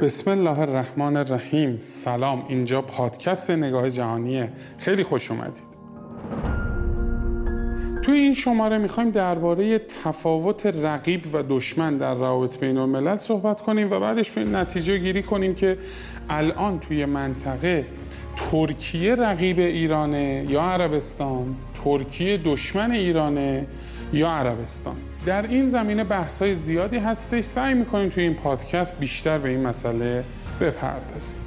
بسم الله الرحمن الرحیم. سلام. اینجا پادکست نگاه جهانیه. خیلی خوش اومدید. توی این شماره می‌خوایم درباره تفاوت رقیب و دشمن در روابط بین الملل صحبت کنیم و بعدش به نتیجه گیری کنیم که الان توی منطقه ترکیه رقیب ایرانه یا عربستان ترکیه دشمن ایرانه یا عربستان. در این زمینه بحث‌های زیادی هستش. سعی می‌کنیم توی این پادکست بیشتر به این مسئله بپردازیم.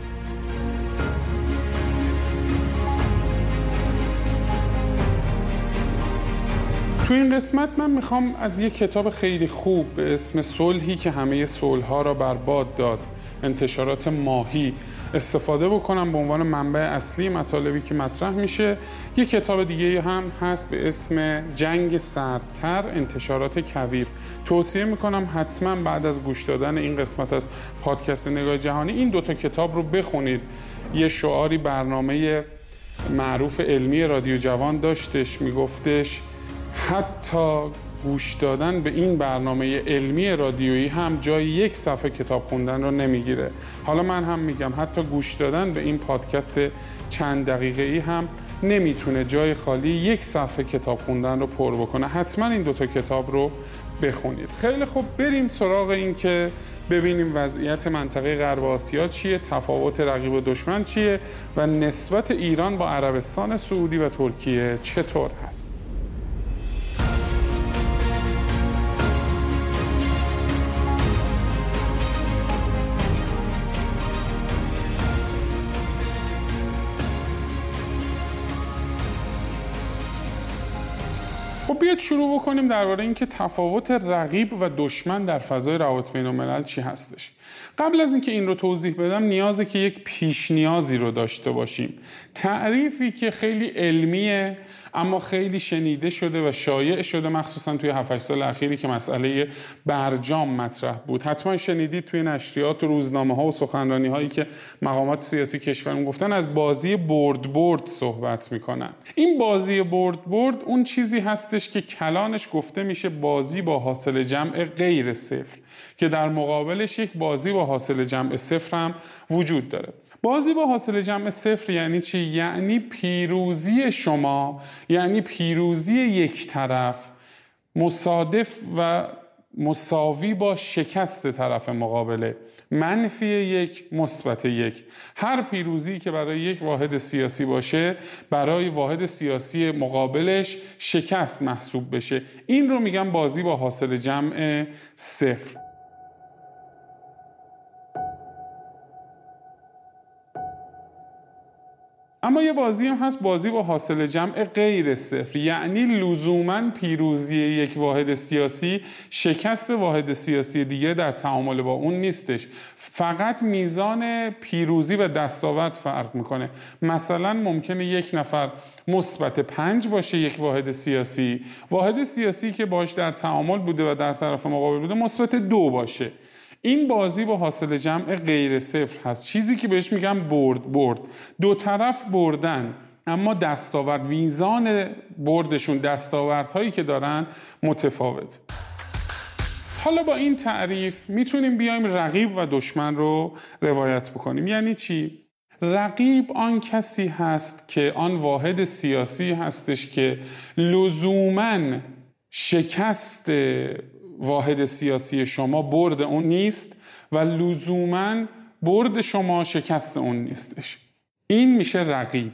تو این قسمت من می‌خوام از یک کتاب خیلی خوب به اسم صلحی که همه صلحها را برباد داد انتشارات ماهی استفاده بکنم به عنوان منبع اصلی مطالبی که مطرح میشه. یه کتاب دیگه هم هست به اسم جنگ سردتر انتشارات کویر. توصیه می‌کنم حتما بعد از گوش دادن این قسمت از پادکست نگاه جهانی این دوتا کتاب رو بخونید. یه شعاری برنامه معروف علمی رادیو جوان داشتش میگفتش حتی گوش دادن به این برنامه علمی رادیویی هم جای یک صفحه کتاب خوندن رو نمی‌گیره. حالا من هم میگم حتی گوش دادن به این پادکست چند دقیقه ای هم نمی‌تونه جای خالی یک صفحه کتاب خوندن رو پر بکنه. حتما این دوتا کتاب رو بخونید. خیلی خوب بریم سراغ این که ببینیم وضعیت منطقه غرب آسیا چیه تفاوت رقیب و دشمن چیه و نسبت ایران با عربستان سعودی و ترکیه چطور هست. بیاید شروع بکنیم درباره اینکه تفاوت رقیب و دشمن در فضای روابط بین الملل چی هستش. قبل از اینکه این رو توضیح بدم نیازه که یک پیش نیازی رو داشته باشیم. تعریفی که خیلی علمیه اما خیلی شنیده شده و شایع شده مخصوصا توی 7 سال اخیری که مسئله برجام مطرح بود. حتما شنیدید توی نشریات و روزنامه ها و سخنرانی هایی که مقامات سیاسی کشورمون گفتن از بازی برد برد صحبت می‌کنن. این بازی برد برد اون چیزی هستش که کلانش گفته میشه بازی با حاصل جمع غیر صفر که در مقابلش یک بازی با حاصل جمع صفر هم وجود داره. بازی با حاصل جمع صفر یعنی چی؟ یعنی پیروزی شما یعنی پیروزی یک طرف مصادف و مساوی با شکست طرف مقابله منفی یک مثبت یک. هر پیروزی که برای یک واحد سیاسی باشه برای واحد سیاسی مقابلش شکست محسوب بشه. این رو میگم بازی با حاصل جمع صفر. اما یه بازی هم هست بازی با حاصل جمع غیر صفر. یعنی لزوما پیروزی یک واحد سیاسی شکست واحد سیاسی دیگه در تعامل با اون نیستش. فقط میزان پیروزی و دستاورد فرق می‌کنه. مثلا ممکنه یک نفر مثبت پنج باشه یک واحد سیاسی. واحد سیاسی که باش در تعامل بوده و در طرف مقابل بوده مثبت دو باشه. این بازی با حاصل جمع غیر صفر هست. چیزی که بهش میگم برد برد. دو طرف بردن اما دستاورد ویزان بردشون دستاوردهایی که دارن متفاوت. حالا با این تعریف می‌تونیم بیایم رقیب و دشمن رو روایت بکنیم. یعنی چی؟ رقیب آن کسی هست که آن واحد سیاسی هستش که لزوما شکست واحد سیاسی شما برد اون نیست و لزوما برد شما شکست اون نیستش. این میشه رقیب.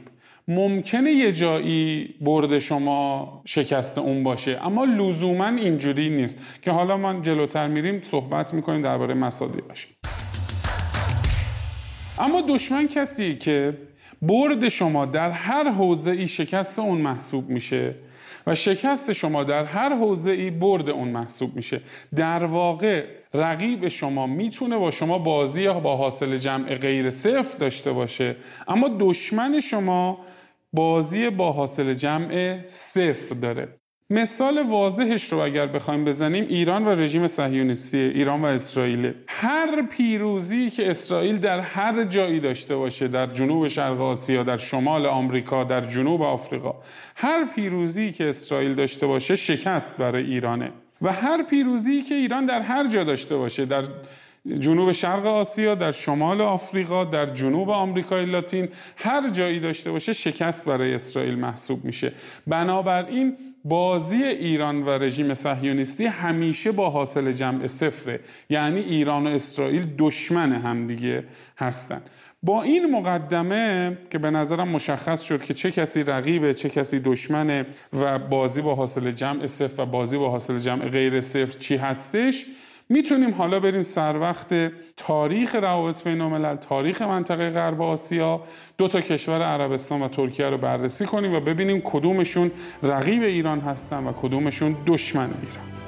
ممکنه یه جایی برد شما شکست اون باشه اما لزوما اینجوری نیست. که حالا ما جلوتر میریم صحبت می‌کنیم درباره باشه اما دشمن کسی که برد شما در هر حوزه ای شکست اون محسوب میشه و شکست شما در هر حوزه ای برد اون محسوب میشه. در واقع رقیب شما می‌تونه با شما بازی یا با حاصل جمع غیر صفر داشته باشه اما دشمن شما بازی با حاصل جمع صفر داره. مثال واضحش رو اگر بخوایم بزنیم ایران و رژیم صهیونیستی ایران و اسرائیل هر پیروزی که اسرائیل در هر جایی داشته باشه در جنوب شرق آسیا در شمال آمریکا در جنوب آفریقا هر پیروزی که اسرائیل داشته باشه شکست برای ایرانه. و هر پیروزی که ایران در هر جا داشته باشه در جنوب شرق آسیا در شمال آفریقا در جنوب آمریکای لاتین هر جایی داشته باشه شکست برای اسرائیل محسوب میشه. بنابراین بازی ایران و رژیم صهیونیستی همیشه با حاصل جمع صفره. یعنی ایران و اسرائیل دشمن همدیگه هستن. با این مقدمه که به نظرم مشخص شد که چه کسی رقیبه چه کسی دشمنه و بازی با حاصل جمع صفر و بازی با حاصل جمع غیر صفر چی هستش می‌تونیم حالا بریم سر وقت تاریخ روابط بین الملل تاریخ منطقه غرب آسیا دو تا کشور عربستان و ترکیه رو بررسی کنیم و ببینیم کدومشون رقیب ایران هستن و کدومشون دشمن ایران.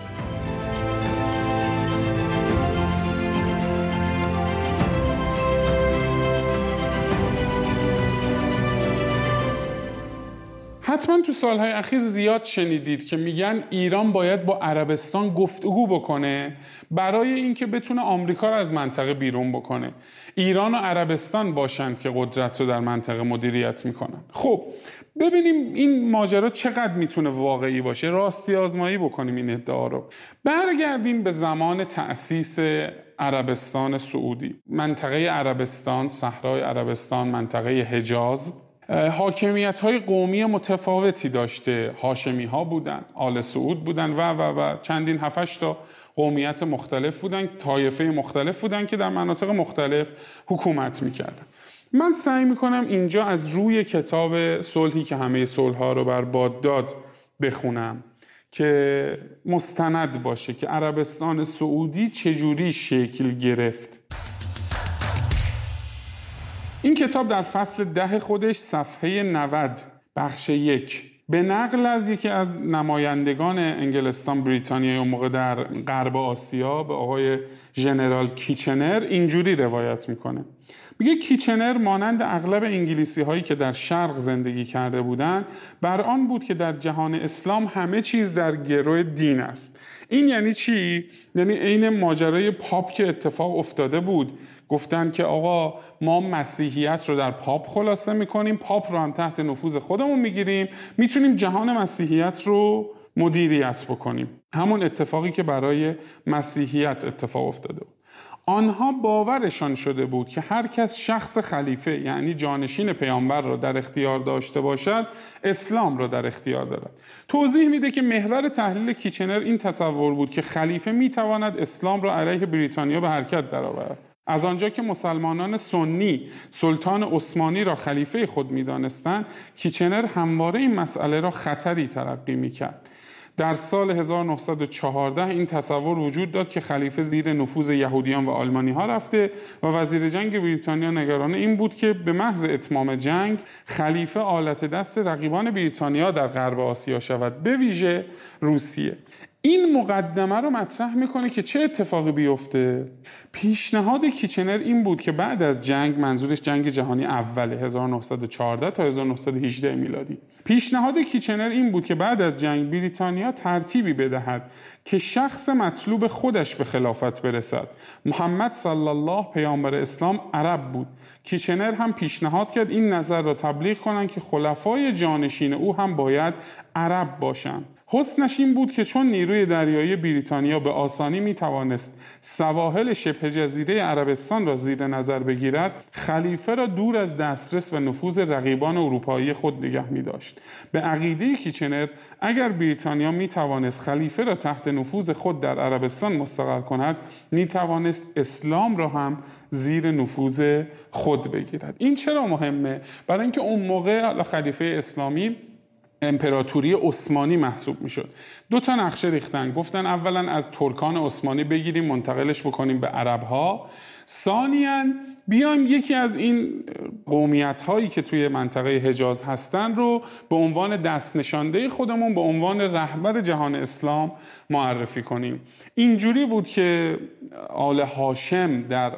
حتما تو سالهای اخیر زیاد شنیدید که میگن ایران باید با عربستان گفتگو بکنه برای اینکه بتونه آمریکا رو از منطقه بیرون بکنه. ایران و عربستان باشند که قدرت رو در منطقه مدیریت می‌کنن. خب ببینیم این ماجرا چقدر می‌تونه واقعی باشه. راستی آزمایی بکنیم این ادعا رو. برگردیم به زمان تأسیس عربستان سعودی. منطقه عربستان صحرای عربستان منطقه حجاز. حاکمیت های قومی متفاوتی داشته. هاشمی ها بودن آل سعود بودن و و و چندین هفش تا قومیت مختلف بودن طایفه مختلف بودن که در مناطق مختلف حکومت می‌کردن. من سعی می‌کنم اینجا از روی کتاب صلحی که همه صلح ها رو بر باد داد بخونم که مستند باشه که عربستان سعودی چجوری شکل گرفت. این کتاب در فصل ده خودش صفحه 90 بخش یک. به نقل از یکی از نمایندگان انگلستان بریتانیا اون موقع در غرب آسیا به آقای ژنرال کیچنر اینجوری روایت می‌کنه. میگه کیچنر مانند اغلب انگلیسی هایی که در شرق زندگی کرده بودند بر آن بود که در جهان اسلام همه چیز در گروه دین است. این یعنی چی؟ یعنی عین ماجرای پاپ که اتفاق افتاده بود. گفتن که آقا ما مسیحیت رو در پاپ خلاصه می‌کنیم پاپ رو هم تحت نفوذ خودمون می‌گیریم می‌تونیم جهان مسیحیت رو مدیریت بکنیم. همون اتفاقی که برای مسیحیت اتفاق افتاده بود. آنها باورشان شده بود که هر کس شخص خلیفه یعنی جانشین پیامبر را در اختیار داشته باشد اسلام را در اختیار دارد. توضیح میده که محور تحلیل کیچنر این تصور بود که خلیفه می‌تواند اسلام را علیه بریتانیا به حرکت درآورد. از آنجا که مسلمانان سنی سلطان عثمانی را خلیفه خود می‌دانستند کیچنر همواره این مسئله را خطری ترقی می‌کرد. در سال 1914 این تصور وجود داد که خلیفه زیر نفوذ یهودیان و آلمانی ها رفته و وزیر جنگ بریتانیا نگران این بود که به محض اتمام جنگ خلیفه آلت دست رقیبان بریتانیا در غرب آسیا شود به ویژه روسیه. این مقدمه رو مطرح می‌کنه که چه اتفاقی بیفته؟ پیشنهاد کیچنر این بود که بعد از جنگ منظورش جنگ جهانی اول 1914 تا 1918 میلادی پیشنهاد کیچنر این بود که بعد از جنگ بریتانیا ترتیبی بدهد که شخص مطلوب خودش به خلافت برسد. محمد صلی الله پیامبر اسلام عرب بود. کیچنر هم پیشنهاد کرد این نظر را تبلیغ کنند که خلفای جانشین او هم باید عرب باشند. حسنش این بود که چون نیروی دریایی بریتانیا به آسانی می توانست سواحل شبه جزیره عربستان را زیر نظر بگیرد خلیفه را دور از دسترس و نفوذ رقیبان اروپایی خود نگه می داشت. به عقیده کیچنر اگر بریتانیا می توانست خلیفه را تحت نفوذ خود در عربستان مستقر کند می توانست اسلام را هم زیر نفوذ خود بگیرد. این چرا مهمه؟ برای اینکه اون موقع خلیفه اسلامی امپراتوری عثمانی محسوب می‌شد. دو تا نقشه ریختن. گفتن اولا از ترکان عثمانی بگیریم منتقلش بکنیم به عرب ها ثانیا بیایم یکی از این قومیت هایی که توی منطقه حجاز هستن رو به عنوان دست نشانده خودمون به عنوان رهبر جهان اسلام معرفی کنیم. اینجوری بود که آل هاشم در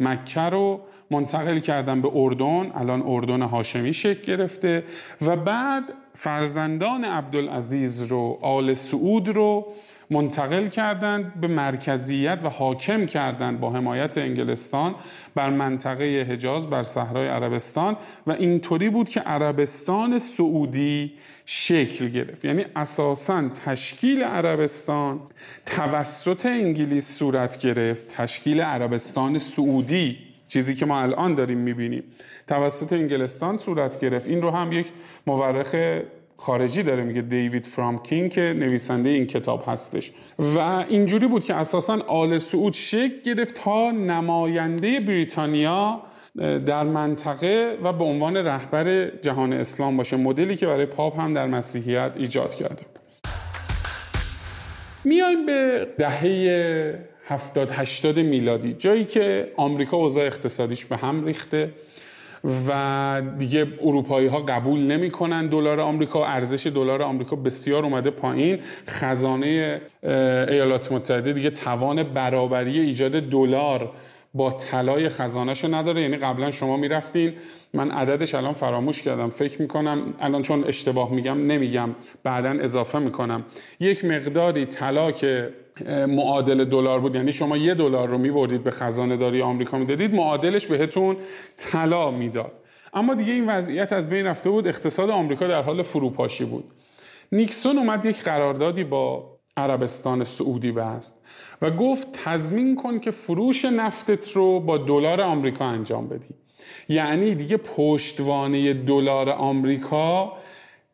مکه رو منتقل کردن به اردن. الان اردن هاشمی شکل گرفته و بعد فرزندان عبدالعزیز رو آل سعود رو منتقل کردند به مرکزیت و حاکم کردند با حمایت انگلستان بر منطقه حجاز بر صحرای عربستان و اینطوری بود که عربستان سعودی شکل گرفت. یعنی اساسا تشکیل عربستان توسط انگلیس صورت گرفت. تشکیل عربستان سعودی چیزی که ما الان داریم می‌بینیم. توسط انگلستان صورت گرفت. این رو هم یک مورخ خارجی داره میگه دیوید فرامکین که نویسنده این کتاب هستش. و اینجوری بود که اساسا آل سعود شکل گرفت تا نماینده بریتانیا در منطقه و به عنوان رهبر جهان اسلام باشه. مدلی که برای پاپ هم در مسیحیت ایجاد کرده میایم به دهه 70 80 میلادی جایی که آمریکا اوضاع اقتصادیش به هم ریخته. و دیگه اروپایی ها قبول نمی‌کنن دلار آمریکا ارزش دلار آمریکا بسیار اومده پایین. خزانه ایالات متحده دیگه توان برابری ایجاد دلار با طلای خزانهشو نداره. یعنی قبلا شما می‌رفتین من عددش الان فراموش کردم. فکر می‌کنم الان چون اشتباه میگم نمیگم بعدا اضافه می‌کنم. یک مقداری طلا که معادل دلار بود یعنی شما یه دلار رو میبردید به خزانه داری آمریکا می‌دادید معادلش بهتون طلا می‌داد. اما دیگه این وضعیت از بین رفته بود اقتصاد آمریکا در حال فروپاشی بود. نیکسون اومد یک قراردادی با عربستان سعودی بست. و گفت تضمین کن که فروش نفتت رو با دلار آمریکا انجام بدی. یعنی دیگه پشتوانه دلار آمریکا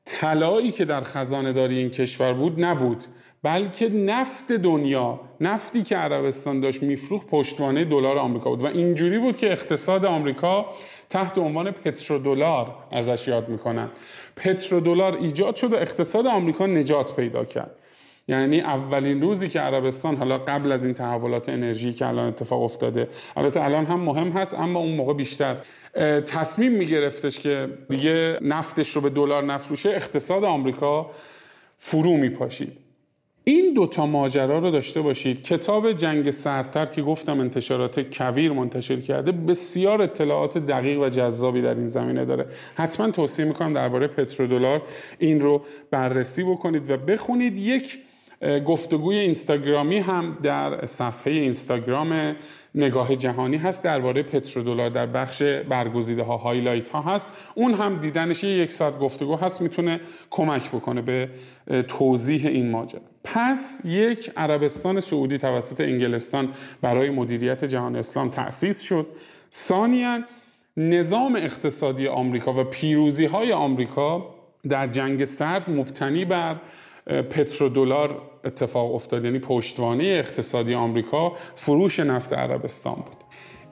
طلایی که در خزانه داری این کشور بود نبود. بلکه نفت دنیا نفتی که عربستان داشت میفروخت پشتوانه دلار آمریکا بود. و اینجوری بود که اقتصاد آمریکا تحت عنوان پترودلار ازش یاد می‌کنن. پترودلار ایجاد شد و اقتصاد آمریکا نجات پیدا کرد. یعنی اولین روزی که عربستان حالا قبل از این تحولات انرژی که الان اتفاق افتاده البته الان هم مهم هست اما اون موقع بیشتر. تصمیم میگرفتش که دیگه نفتش رو به دلار نفروشه اقتصاد آمریکا فرو میپاشید. این دوتا ماجرا رو داشته باشید. کتاب جنگ سرتر که گفتم انتشارات کویر منتشر کرده بسیار اطلاعات دقیق و جذابی در این زمینه داره. حتما توصیه می‌کنم درباره پترودلار این رو بررسی بکنید و بخونید. یک گفتگوی اینستاگرامی هم در صفحه اینستاگرام نگاه جهانی هست درباره پترودلار در بخش برگزیده ها هایلایت ها هست. اون هم دیدنش یک ساعت گفتگو هست می‌تونه کمک بکنه به توضیح این ماجرا. پس یک عربستان سعودی توسط انگلستان برای مدیریت جهان اسلام تأسیس شد. ثانیا نظام اقتصادی آمریکا و پیروزی های آمریکا در جنگ سرد مبتنی بر پترودلار اتفاق افتاد یعنی پشتوانه اقتصادی آمریکا فروش نفت عربستان بود.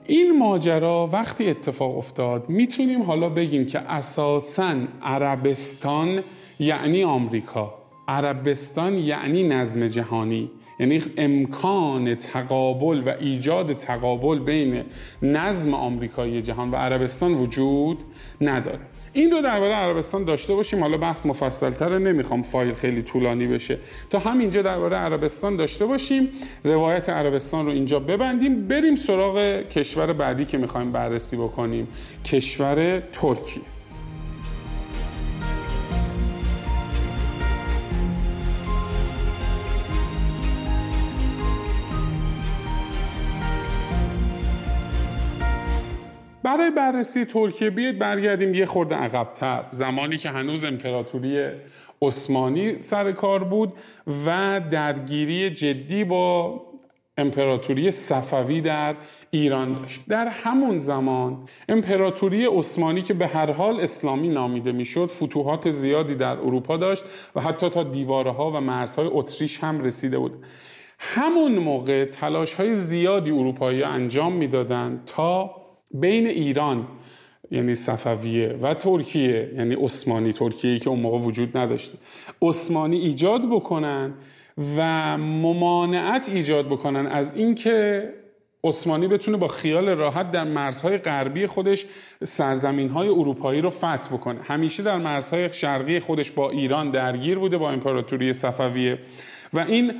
این ماجرا وقتی اتفاق افتاد می‌تونیم حالا بگیم که اساسا عربستان یعنی آمریکا. عربستان یعنی نظم جهانی یعنی امکان تقابل و ایجاد تقابل بین نظم آمریکایی جهان و عربستان وجود نداره. این رو درباره عربستان داشته باشیم. حالا بحث مفصلتر نمی‌خوام فایل خیلی طولانی بشه. تا همینجا درباره عربستان داشته باشیم. روایت عربستان رو اینجا ببندیم. بریم سراغ کشور بعدی که می‌خوایم بررسی بکنیم. کشور ترکیه. برای بررسی ترکیه بیاید برگردیم یه خورده عقبتر. زمانی که هنوز امپراتوری عثمانی سر کار بود و درگیری جدی با امپراتوری صفوی در ایران داشت. در همون زمان امپراتوری عثمانی که به هر حال اسلامی نامیده می‌شد فتوحات زیادی در اروپا داشت و حتی تا دیواره ها و مرزهای اتریش هم رسیده بود. همون موقع تلاش های زیادی اروپایی انجام می‌دادند تا بین ایران یعنی صفویه و ترکیه یعنی عثمانی ترکیه که اون موقع وجود نداشته عثمانی ایجاد بکنن و ممانعت ایجاد بکنن از اینکه عثمانی بتونه با خیال راحت در مرزهای غربی خودش سرزمین های اروپایی رو فتح بکنه. همیشه در مرزهای شرقی خودش با ایران درگیر بوده با امپراتوری صفویه. و این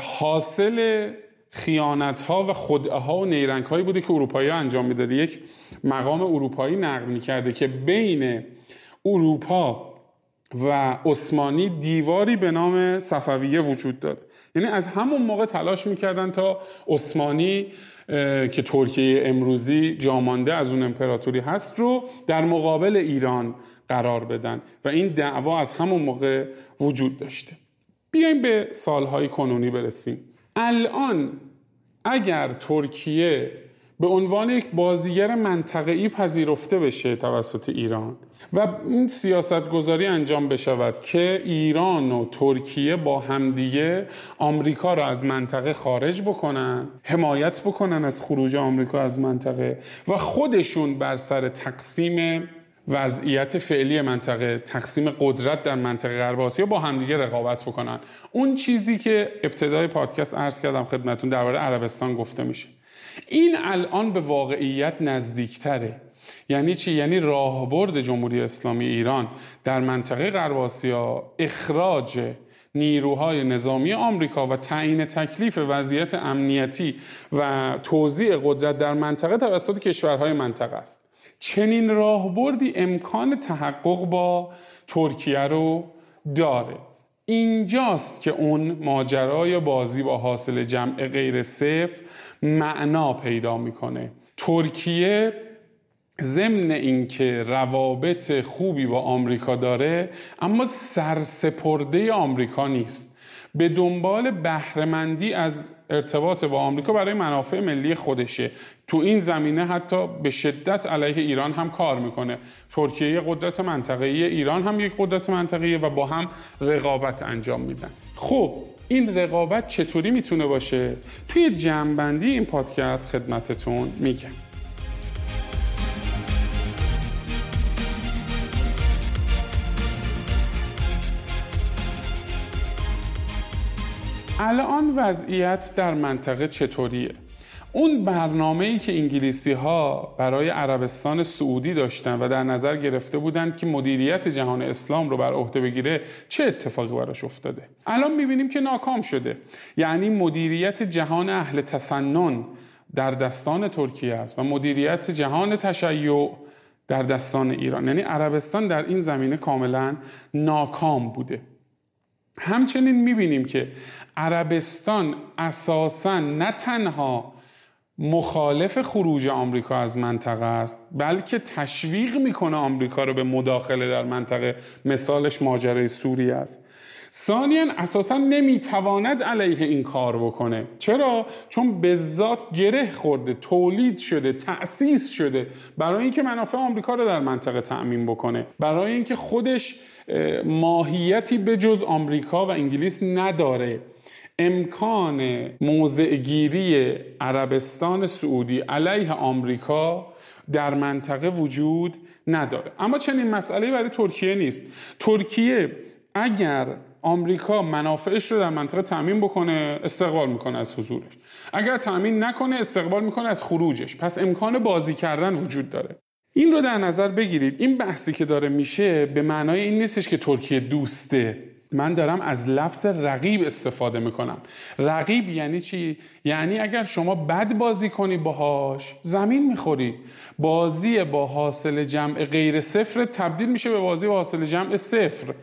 حاصل خیانت ها و خدعه ها و نیرنگ هایی بوده که اروپایی انجام می‌داده. یک مقام اروپایی نقل می‌کرده که بین اروپا و عثمانی دیواری به نام صفویه وجود داره. یعنی از همون موقع تلاش می‌کردن تا عثمانی که ترکیه امروزی جامانده از اون امپراتوری هست رو در مقابل ایران قرار بدن و این دعوا از همون موقع وجود داشته. بیایم به سالهای کنونی برسیم. الان اگر ترکیه به عنوان یک بازیگر منطقه‌ای پذیرفته بشه توسط ایران و این سیاست گذاری انجام بشود که ایران و ترکیه با همدیگه آمریکا را از منطقه خارج بکنن حمایت بکنن از خروج آمریکا از منطقه و خودشون بر سر تقسیم وضعیت فعلی منطقه تقسیم قدرت در منطقه غرب آسیا با همدیگه رقابت بکنن. اون چیزی که ابتدای پادکست عرض کردم خدمتون درباره عربستان گفته میشه. این الان به واقعیت نزدیکتره. یعنی چی؟ یعنی راهبرد جمهوری اسلامی ایران در منطقه غرب آسیا اخراج نیروهای نظامی آمریکا و تعیین تکلیف وضعیت امنیتی و توزیع قدرت در منطقه توسط کشورهای منطقه است. چنین راهبردی امکان تحقق با ترکیه رو داره. اینجاست که اون ماجرای بازی با حاصل جمع غیر صفر معنا پیدا می‌کنه. ترکیه ضمن اینکه روابط خوبی با آمریکا داره اما سرسپرده آمریکا نیست. به دنبال بهرهمندی از ارتباط با آمریکا برای منافع ملی خودشه. تو این زمینه حتی به شدت علیه ایران هم کار می‌کنه. ترکیه قدرت منطقه‌ای ایران هم یک قدرت منطقه‌ای و با هم رقابت انجام میدن. خب این رقابت چطوری می‌تونه باشه؟ توی جمعبندی این پادکست خدمتتون میگم. الان وضعیت در منطقه چطوریه؟ اون برنامه ای که انگلیسی ها برای عربستان سعودی داشتن و در نظر گرفته بودند که مدیریت جهان اسلام رو بر عهده بگیره چه اتفاقی براش افتاده؟ الان می‌بینیم که ناکام شده. یعنی مدیریت جهان اهل تسنن در دستان ترکیه است و مدیریت جهان تشیع در دستان ایران. یعنی عربستان در این زمینه کاملا ناکام بوده. همچنین می‌بینیم که عربستان اساسا نه تنها مخالف خروج آمریکا از منطقه است بلکه تشویق می‌کنه آمریکا رو به مداخله در منطقه. مثالش ماجرای سوریه است. ثانیا اساسا نمی‌تواند علیه این کار بکنه. چرا؟ چون به ذات گره خورده تولید شده تأسیس شده برای اینکه منافع آمریکا رو در منطقه تأمین بکنه. برای اینکه خودش ماهیتی به جز آمریکا و انگلیس نداره. امکان موضعگیری عربستان سعودی علیه آمریکا در منطقه وجود نداره. اما چنین مسئله برای ترکیه نیست. ترکیه اگر آمریکا منافعش رو در منطقه تامین بکنه استقبال می‌کنه از حضورش. اگر تامین نکنه استقبال می‌کنه از خروجش. پس امکان بازی کردن وجود داره. این رو در نظر بگیرید. این بحثی که داره میشه به معنای این نیستش که ترکیه دوسته. من دارم از لفظ رقیب استفاده می‌کنم. رقیب یعنی چی؟ یعنی اگر شما بد بازی کنی باهاش زمین می‌خوری. بازی با حاصل جمع غیر صفر تبدیل میشه به بازی با حاصل جمع صفر.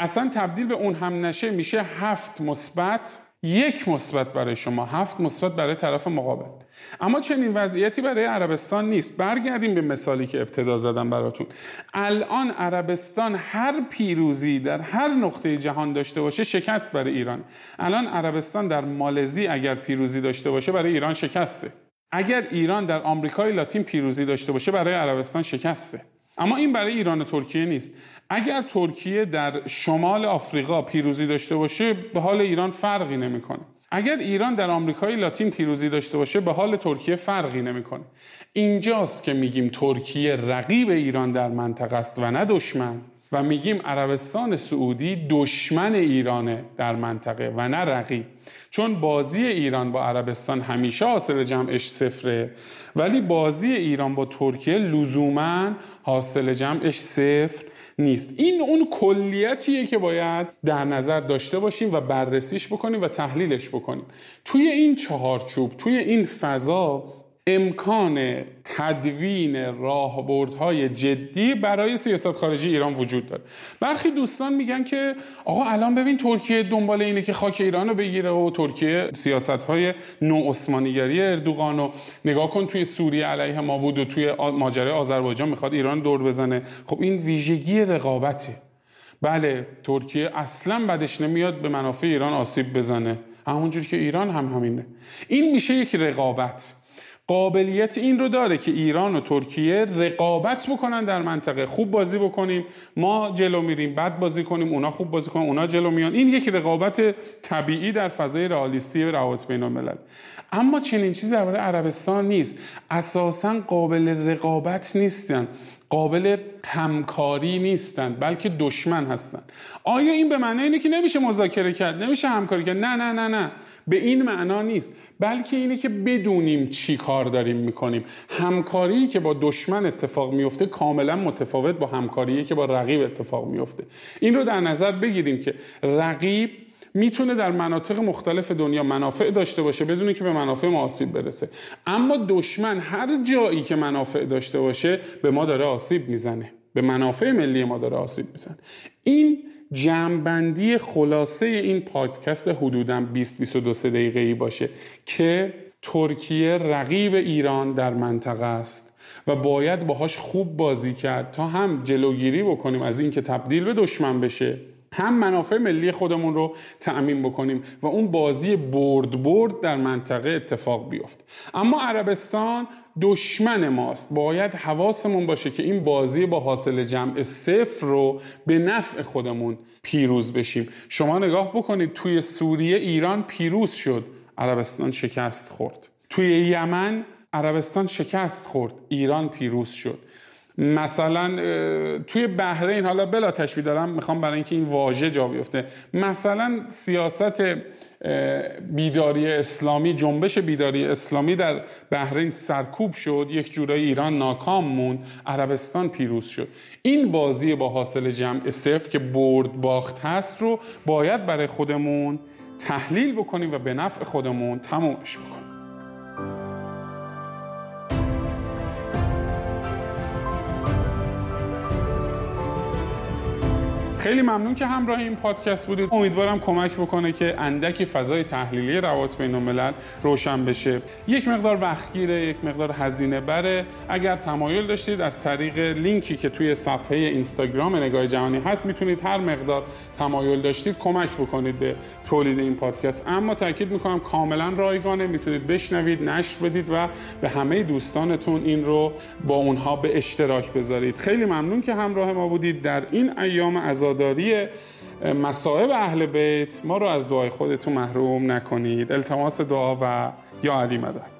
اصلا تبدیل به اون هم نشه میشه هفت مثبت یک مثبت برای شما هفت مثبت برای طرف مقابل. اما چنین وضعیتی برای عربستان نیست. برگردیم به مثالی که ابتدا زدم براتون. الان عربستان هر پیروزی در هر نقطه جهان داشته باشه شکست برای ایران. الان عربستان در مالزی اگر پیروزی داشته باشه برای ایران شکسته. اگر ایران در آمریکای لاتین پیروزی داشته باشه برای عربستان شکسته. اما این برای ایران و ترکیه نیست. اگر ترکیه در شمال آفریقا پیروزی داشته باشه به حال ایران فرقی نمی‌کنه. اگر ایران در آمریکای لاتین پیروزی داشته باشه به حال ترکیه فرقی نمی‌کنه. اینجاست که میگیم ترکیه رقیب ایران در منطقه است و نه دشمن. و میگیم عربستان سعودی دشمن ایرانه در منطقه و نه رقیب. چون بازی ایران با عربستان همیشه حاصل جمعش صفره ولی بازی ایران با ترکیه لزوما حاصل جمعش صفر نیست. این اون کلیتیه که باید در نظر داشته باشیم و بررسیش بکنیم و تحلیلش بکنیم. توی این چهارچوب توی این فضا امکان تدوین راهبردهای جدی برای سیاست خارجی ایران وجود داره. برخی دوستان میگن که آقا الان ببین ترکیه دنبال اینه که خاک ایران رو بگیره و ترکیه سیاست های نو عثمانیگری اردوغان رو نگاه کن توی سوریه علیه ما بود و توی ماجرای آذربایجان می‌خواد ایران دور بزنه. خب این ویژگی رقابته. بله ترکیه اصلا بدش نمیاد به منافع ایران آسیب بزنه. همونجور که ایران هم همینه. این میشه یک رقابت. قابلیت این رو داره که ایران و ترکیه رقابت بکنن در منطقه. خوب بازی بکنیم ما جلو میریم بد بازی کنیم اونا خوب بازی کنیم اونا جلو میان. این یک رقابت طبیعی در فضای رئالیستی روابط بین الملل اما چنین چیزی درباره عربستان نیست. اساسا قابل رقابت نیستن. قابل همکاری نیستند بلکه دشمن هستند آیا این به معنی اینه که نمیشه مذاکره کرد؟ نمیشه همکاری کرد؟ نه نه نه نه. به این معنا نیست. بلکه اینه که بدونیم چی کار داریم می‌کنیم. همکاری که با دشمن اتفاق میفته کاملا متفاوت با همکاری که با رقیب اتفاق میفته این رو در نظر بگیریم که رقیب می‌تونه در مناطق مختلف دنیا منافع داشته باشه بدون که به منافع ما آسیب برسه. اما دشمن هر جایی که منافع داشته باشه به ما داره آسیب می‌زنه. به منافع ملی ما داره آسیب می‌زنه. این جمعبندی خلاصه این پادکست حدودا 20 22 دقیقه ای باشه که ترکیه رقیب ایران در منطقه است و باید باهاش خوب بازی کرد تا هم جلوگیری بکنیم از اینکه تبدیل به دشمن بشه هم منافع ملی خودمون رو تأمین بکنیم و اون بازی برد برد در منطقه اتفاق بیفت اما عربستان دشمن ماست. باید حواسمون باشه که این بازی با حاصل جمع صفر رو به نفع خودمون پیروز بشیم. شما نگاه بکنید توی سوریه ایران پیروز شد. عربستان شکست خورد. توی یمن عربستان شکست خورد. ایران پیروز شد. مثلا توی بحرین حالا بلا تشبیه دارم می‌خوام برای اینکه این واژه جا بیفته. مثلا سیاست بیداری اسلامی جنبش بیداری اسلامی در بحرین سرکوب شد یک جورایی ایران ناکام موند عربستان پیروز شد. این بازی با حاصل جمع صفر که برد باخت هست رو باید برای خودمون تحلیل بکنیم و به نفع خودمون تمومش بکنیم. خیلی ممنون که همراه این پادکست بودید. امیدوارم کمک بکنه که اندکی فضای تحلیلی روابط بین الملل روشن بشه. یک مقدار وقتگیره یک مقدار هزینه بره. اگر تمایل داشتید از طریق لینکی که توی صفحه اینستاگرام نگاه جهانی هست می‌تونید هر مقدار تمایل داشتید کمک بکنید به تولید این پادکست. اما تاکید می‌کنم کاملا رایگانه. می‌تونید بشنوید نشر بدید و به همه دوستانتون این رو با اونها به اشتراک بذارید. خیلی ممنون که همراه ما بودید. در این ایام عزاداری مصائب اهل بیت ما رو از دعای خودتون محروم نکنید. التماس دعا و یا علی مدد.